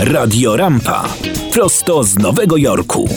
Radio Rampa. Prosto z Nowego Jorku.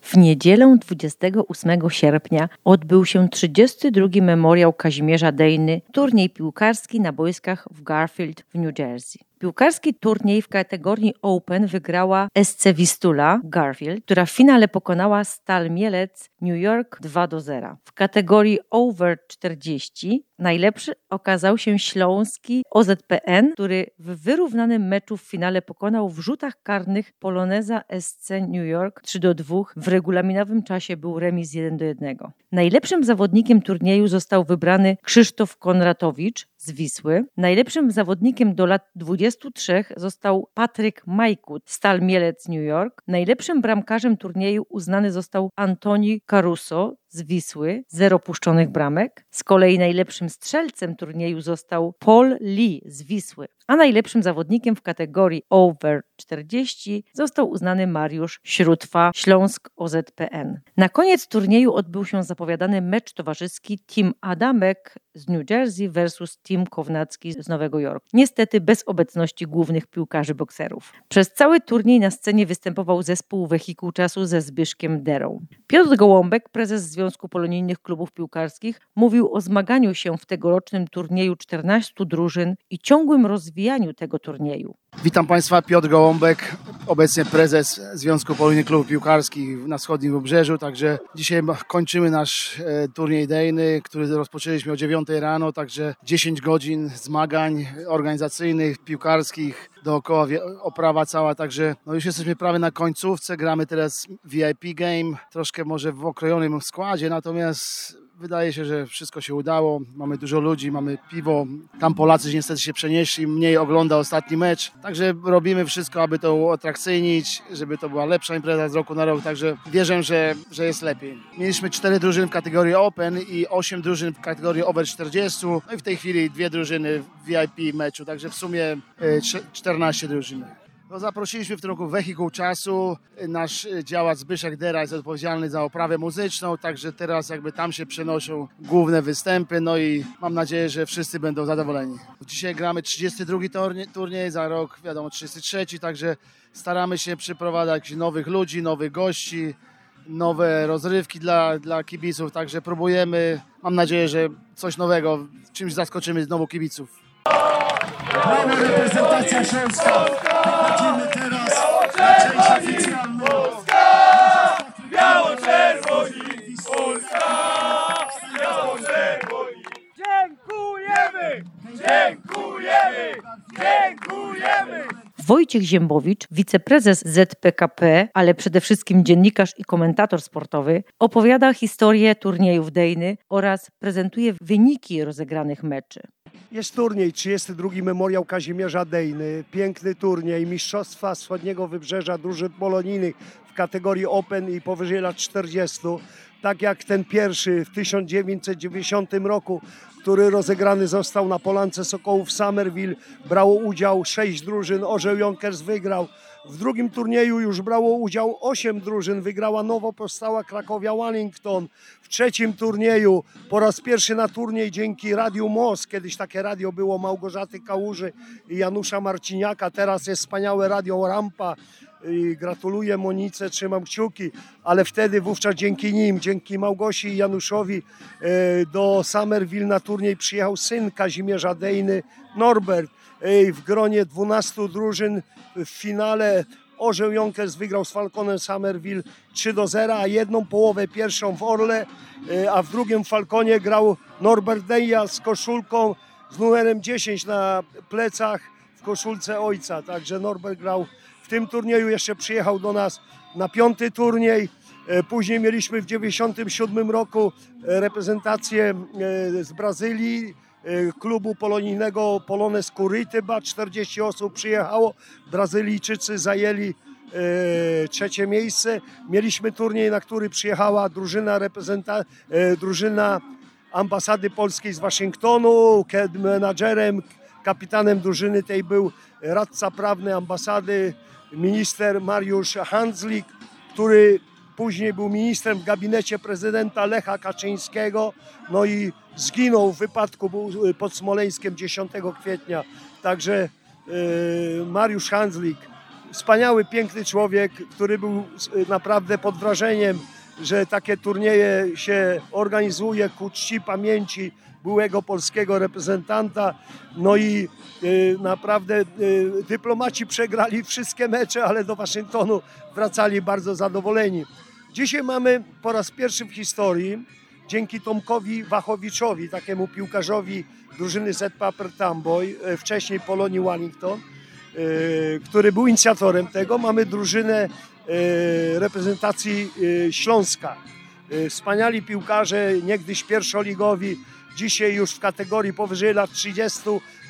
W niedzielę 28 sierpnia odbył się 32. memoriał Kazimierza Dejny, turniej piłkarski na boiskach w Garfield w New Jersey. Piłkarski turniej w kategorii Open wygrała SC Wistula Garfield, która w finale pokonała Stal Mielec New York 2 do 0. W kategorii Over 40 najlepszy okazał się śląski OZPN, który w wyrównanym meczu w finale pokonał w rzutach karnych Poloneza SC New York 3 do 2. W regulaminowym czasie był remis 1 do 1. Najlepszym zawodnikiem turnieju został wybrany Krzysztof Konratowicz z Wisły. Najlepszym zawodnikiem do lat 23 został Patryk Majkut, Stal Mielec New York. Najlepszym bramkarzem turnieju uznany został Antoni Caruso z Wisły, zero puszczonych bramek. Z kolei najlepszym strzelcem turnieju został Paul Lee z Wisły, a najlepszym zawodnikiem w kategorii over 40 został uznany Mariusz Śrótwa Śląsk OZPN. Na koniec turnieju odbył się zapowiadany mecz towarzyski Team Adamek z New Jersey versus Team Kownacki z Nowego Jorku. Niestety bez obecności głównych piłkarzy bokserów. Przez cały turniej na scenie występował zespół Wehikuł Czasu ze Zbyszkiem Derą. Piotr Gołąbek, prezes Związku Polonijnych Klubów Piłkarskich, mówił o zmaganiu się w tegorocznym turnieju 14 drużyn i ciągłym rozwijaniu tego turnieju. Witam Państwa, Piotr Gołąbek, obecnie prezes Związku Polonijnych Klubów Piłkarskich na wschodnim wybrzeżu. Także dzisiaj kończymy nasz e, turniej dejny, który rozpoczęliśmy o 9 rano, także 10 godzin zmagań organizacyjnych, piłkarskich, dookoła oprawa cała, także no już jesteśmy prawie na końcówce, gramy teraz VIP game, troszkę może w okrojonym składzie, natomiast wydaje się, że wszystko się udało. Mamy dużo ludzi, mamy piwo. Tam Polacy niestety się przenieśli, mniej ogląda ostatni mecz. Także robimy wszystko, aby to uatrakcyjnić, żeby to była lepsza impreza z roku na rok. Także wierzę, że, że jest lepiej. Mieliśmy cztery drużyny w kategorii Open i osiem drużyn w kategorii Over 40. No i w tej chwili dwie drużyny w VIP meczu. Także w sumie 14 e, drużyn. No, zaprosiliśmy w tym roku wehikuł czasu. Nasz działacz Zbyszek Dera jest odpowiedzialny za oprawę muzyczną, także teraz jakby tam się przenoszą główne występy, no i mam nadzieję, że wszyscy będą zadowoleni. Dzisiaj gramy 32 turniej, turniej za rok wiadomo 33, także staramy się przyprowadzać nowych ludzi, nowych gości, nowe rozrywki dla, dla kibiców, także próbujemy, mam nadzieję, że coś nowego, czymś zaskoczymy znowu kibiców. Brawo reprezentacja Śląska. Przechodzimy teraz na część oficjalną. Biało-czerwoni, Polska, biało-czerwoni. Dziękujemy, dziękujemy, dziękujemy. Wojciech Ziembowicz, wiceprezes ZPKP, ale przede wszystkim dziennikarz i komentator sportowy, opowiada historię turniejów Dejny oraz prezentuje wyniki rozegranych meczy. Jest turniej, 32 Memoriał Kazimierza Dejny. Piękny turniej, Mistrzostwa Wschodniego Wybrzeża drużyn polonijnych w kategorii Open i powyżej lat 40. Tak jak ten pierwszy w 1990 roku, który rozegrany został na Polance Sokołów Summerville. Brało udział sześć drużyn, Orzeł Jonkers wygrał. W drugim turnieju już brało udział osiem drużyn, wygrała nowo powstała Krakowia Wellington. W trzecim turnieju po raz pierwszy na turniej dzięki Radiu MOS, kiedyś takie radio było Małgorzaty Kałuży i Janusza Marciniaka, teraz jest wspaniałe Radio Rampa. I gratuluję Monice, trzymam kciuki, ale wtedy wówczas dzięki nim, dzięki Małgosi i Januszowi e, do Summerville na turniej przyjechał syn Kazimierza Dejny, Norbert w gronie 12 drużyn w finale Orzeł Jonkers wygrał z Falconem Summerville 3 do 0, a jedną połowę pierwszą w Orle, e, a w drugim Falconie grał Norbert Deja z koszulką z numerem 10 na plecach w koszulce ojca. Także Norbert grał w tym turnieju, jeszcze przyjechał do nas na piąty turniej. E, później mieliśmy w 97 roku e, reprezentację z Brazylii, klubu polonijnego Polones Curitiba. 40 osób przyjechało. Brazylijczycy zajęli y, trzecie miejsce. Mieliśmy turniej, na który przyjechała drużyna, reprezenta, y, drużyna ambasady polskiej z Waszyngtonu. Menadżerem, kapitanem drużyny tej był radca prawny ambasady, minister Mariusz Hanslik, który później był ministrem w gabinecie prezydenta Lecha Kaczyńskiego, no i zginął w wypadku był pod Smoleńskiem 10 kwietnia. Także y, Mariusz Handzlik, wspaniały, piękny człowiek, który był y, naprawdę pod wrażeniem, że takie turnieje się organizuje ku czci pamięci byłego polskiego reprezentanta. No i y, naprawdę y, dyplomaci przegrali wszystkie mecze, ale do Waszyngtonu wracali bardzo zadowoleni. Dzisiaj mamy po raz pierwszy w historii, dzięki Tomkowi Wachowiczowi, takiemu piłkarzowi drużyny Z Paper Tamboy, y, wcześniej Polonii Wellington, y, który był inicjatorem tego, mamy drużynę y, reprezentacji Śląska. Wspaniali piłkarze, niegdyś pierwszoligowi, dzisiaj już w kategorii powyżej lat 30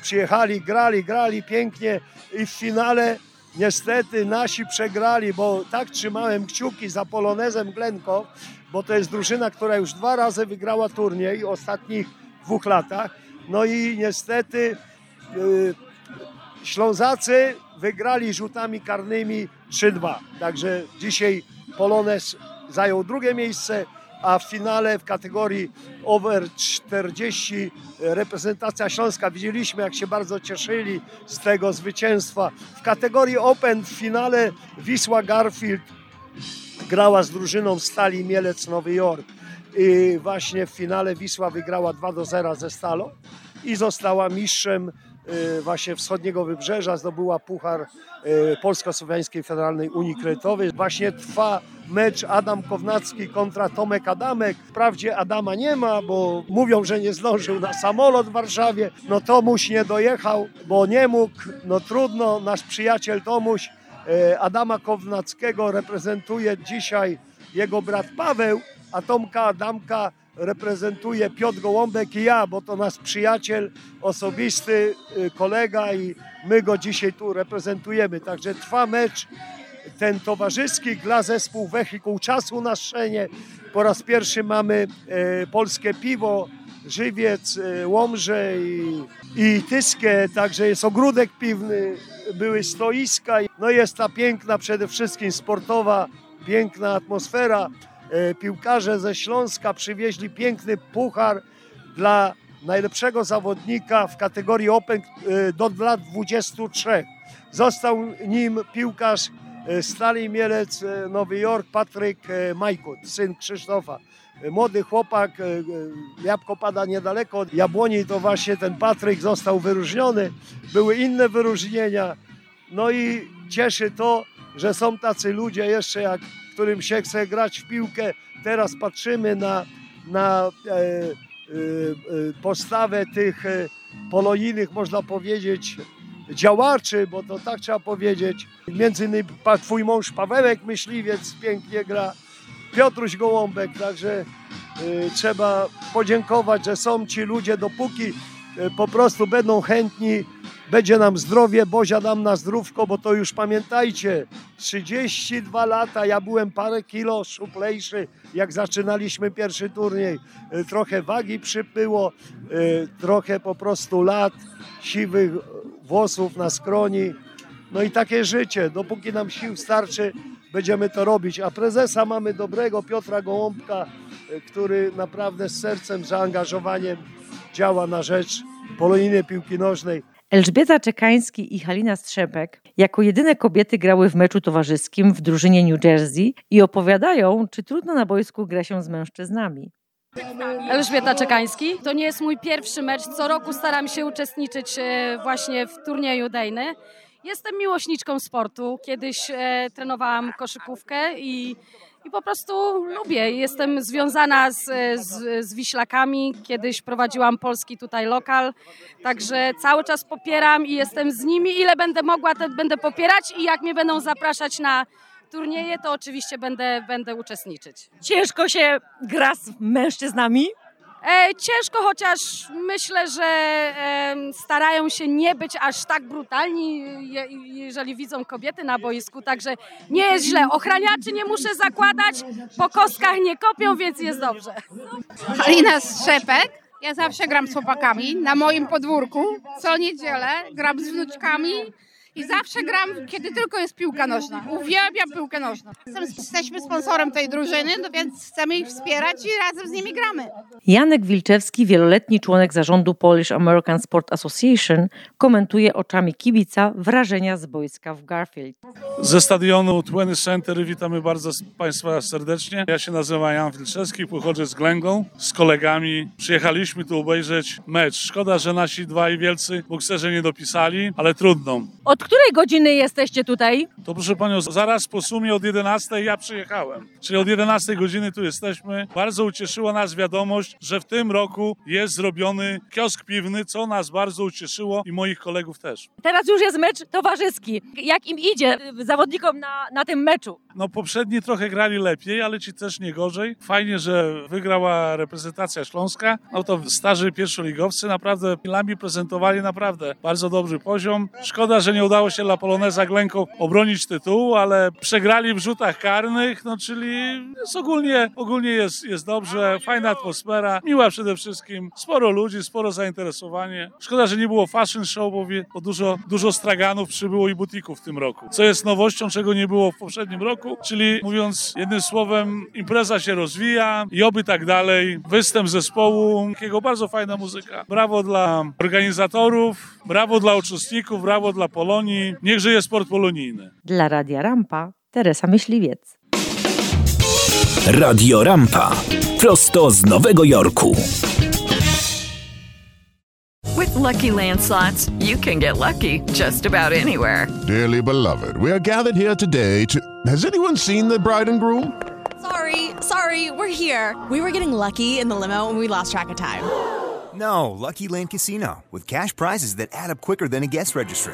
przyjechali, grali, grali pięknie i w finale niestety nasi przegrali, bo tak trzymałem kciuki za Polonezem Glenko, bo to jest drużyna, która już dwa razy wygrała turniej w ostatnich dwóch latach. No i niestety y, Ślązacy wygrali rzutami karnymi 3-2. Także dzisiaj Polonez zajął drugie miejsce, a w finale w kategorii over 40 reprezentacja Śląska. Widzieliśmy, jak się bardzo cieszyli z tego zwycięstwa. W kategorii open w finale Wisła Garfield grała z drużyną Stali Mielec Nowy Jork. I właśnie w finale Wisła wygrała 2 do 0 ze Stalą i została mistrzem właśnie wschodniego wybrzeża, zdobyła puchar y, Polsko-Słowiańskiej Federalnej Unii Kredytowej. Właśnie trwa mecz Adam Kownacki kontra Tomek Adamek. Wprawdzie Adama nie ma, bo mówią, że nie zdążył na samolot w Warszawie. No Tomuś nie dojechał, bo nie mógł. No trudno, nasz przyjaciel Tomuś y, Adama Kownackiego reprezentuje dzisiaj jego brat Paweł, a Tomka Adamka reprezentuje Piotr Gołąbek i ja, bo to nasz przyjaciel osobisty, y, kolega i my go dzisiaj tu reprezentujemy. Także trwa mecz ten towarzyski dla zespół Wehikuł Czasu na Szczenie. Po raz pierwszy mamy e, polskie piwo, żywiec, e, łomże i, i tyskie, także jest ogródek piwny, były stoiska. No jest ta piękna, przede wszystkim sportowa, piękna atmosfera. E, Piłkarze ze Śląska przywieźli piękny puchar dla najlepszego zawodnika w kategorii Open e, do lat 23. Został nim piłkarz e, Stali Mielec Nowy Jork Patryk Majkut, syn Krzysztofa. Młody chłopak, jabłko pada niedaleko od Jabłoni, to właśnie ten Patryk został wyróżniony. Były inne wyróżnienia. No i cieszy to, że są tacy ludzie jeszcze, jak, którym się chce grać w piłkę. Teraz patrzymy na, na e, e, e, postawę tych e, polonijnych, można powiedzieć, działaczy, bo to tak trzeba powiedzieć. Między innymi twój mąż Pawełek Myśliwiec pięknie gra, Piotruś Gołąbek, także e, trzeba podziękować, że są ci ludzie, dopóki po prostu będą chętni, będzie nam zdrowie, Bozia nam na zdrówko, bo to już pamiętajcie, 32 lata, ja byłem parę kilo szuplejszy, jak zaczynaliśmy pierwszy turniej. E, Trochę wagi przybyło, e, trochę po prostu lat, siwych włosów na skroni. No i takie życie, dopóki nam sił starczy, będziemy to robić. A prezesa mamy dobrego, Piotra Gołąbka, e, który naprawdę z sercem, zaangażowaniem działa na rzecz polonijnej piłki nożnej. Elżbieta Czekański i Halina Strzepek jako jedyne kobiety grały w meczu towarzyskim w drużynie New Jersey i opowiadają, czy trudno na boisku gra się z mężczyznami. Elżbieta Czekański. To nie jest mój pierwszy mecz. Co roku staram się uczestniczyć e, właśnie w turnieju Dejny. Jestem miłośniczką sportu. Kiedyś e, trenowałam koszykówkę i, i po prostu lubię. Jestem związana z, z, z Wiślakami. Kiedyś prowadziłam polski tutaj lokal. Także cały czas popieram i jestem z nimi. Ile będę mogła, to będę popierać i jak mnie będą zapraszać na turnieje, to oczywiście będę, będę uczestniczyć. Ciężko się gra z mężczyznami? E, ciężko, chociaż myślę, że starają się nie być aż tak brutalni, je, jeżeli widzą kobiety na boisku, także nie jest źle. Ochraniaczy nie muszę zakładać, po kostkach nie kopią, więc jest dobrze. Halina Strzepek. Ja zawsze gram z chłopakami na moim podwórku. Co niedzielę gram z wnuczkami i zawsze gram, kiedy tylko jest piłka nożna. Uwielbiam piłkę nożną. Jesteśmy sponsorem tej drużyny, no więc chcemy ich wspierać i razem z nimi gramy. Janek Wilczewski, wieloletni członek zarządu Polish American Sport Association, komentuje oczami kibica wrażenia z boiska w Garfield. Ze stadionu 20 Center witamy bardzo Państwa serdecznie. Ja się nazywam Jan Wilczewski, pochodzę z Glęgą. Z kolegami przyjechaliśmy tu obejrzeć mecz. Szkoda, że nasi dwaj wielcy bokserzy nie dopisali, ale trudno. Od której godziny jesteście tutaj? To proszę Panią, zaraz po sumie od 11 ja przyjechałem. Czyli od 11 godziny tu jesteśmy. Bardzo ucieszyła nas wiadomość, że w tym roku jest zrobiony kiosk piwny, co nas bardzo ucieszyło i moich kolegów też. Teraz już jest mecz towarzyski. Jak im idzie y, zawodnikom na, na tym meczu? No poprzedni trochę grali lepiej, ale ci też nie gorzej. Fajnie, że wygrała reprezentacja Śląska. No to starzy pierwszoligowcy naprawdę chwilami prezentowali naprawdę bardzo dobry poziom. Szkoda, że nie udało się dla Poloneza Glenką obronić tytułu, ale przegrali w rzutach karnych, no czyli jest ogólnie, ogólnie jest, jest dobrze, fajna atmosfera, miła przede wszystkim, sporo ludzi, sporo zainteresowanie. Szkoda, że nie było fashion show, bo, bo dużo, dużo straganów przybyło i butików w tym roku, co jest nowością, czego nie było w poprzednim roku, czyli mówiąc jednym słowem, impreza się rozwija i oby tak dalej. Występ zespołu, takiego bardzo fajna muzyka. Brawo dla organizatorów, brawo dla uczestników, brawo dla Polonii. Niech żyje sport polonijny. Dla Radia Rampa Teresa Myśliwiec. Radio Rampa. Prosto z Nowego Jorku. With Lucky landslots, you can get lucky just about anywhere. Dearly beloved, we are gathered here today to. Has anyone seen the bride and groom? Sorry, sorry, we're here. We were getting lucky in the limo and we lost track of time. No, Lucky Land Casino, with cash prizes that add up quicker than a guest registry.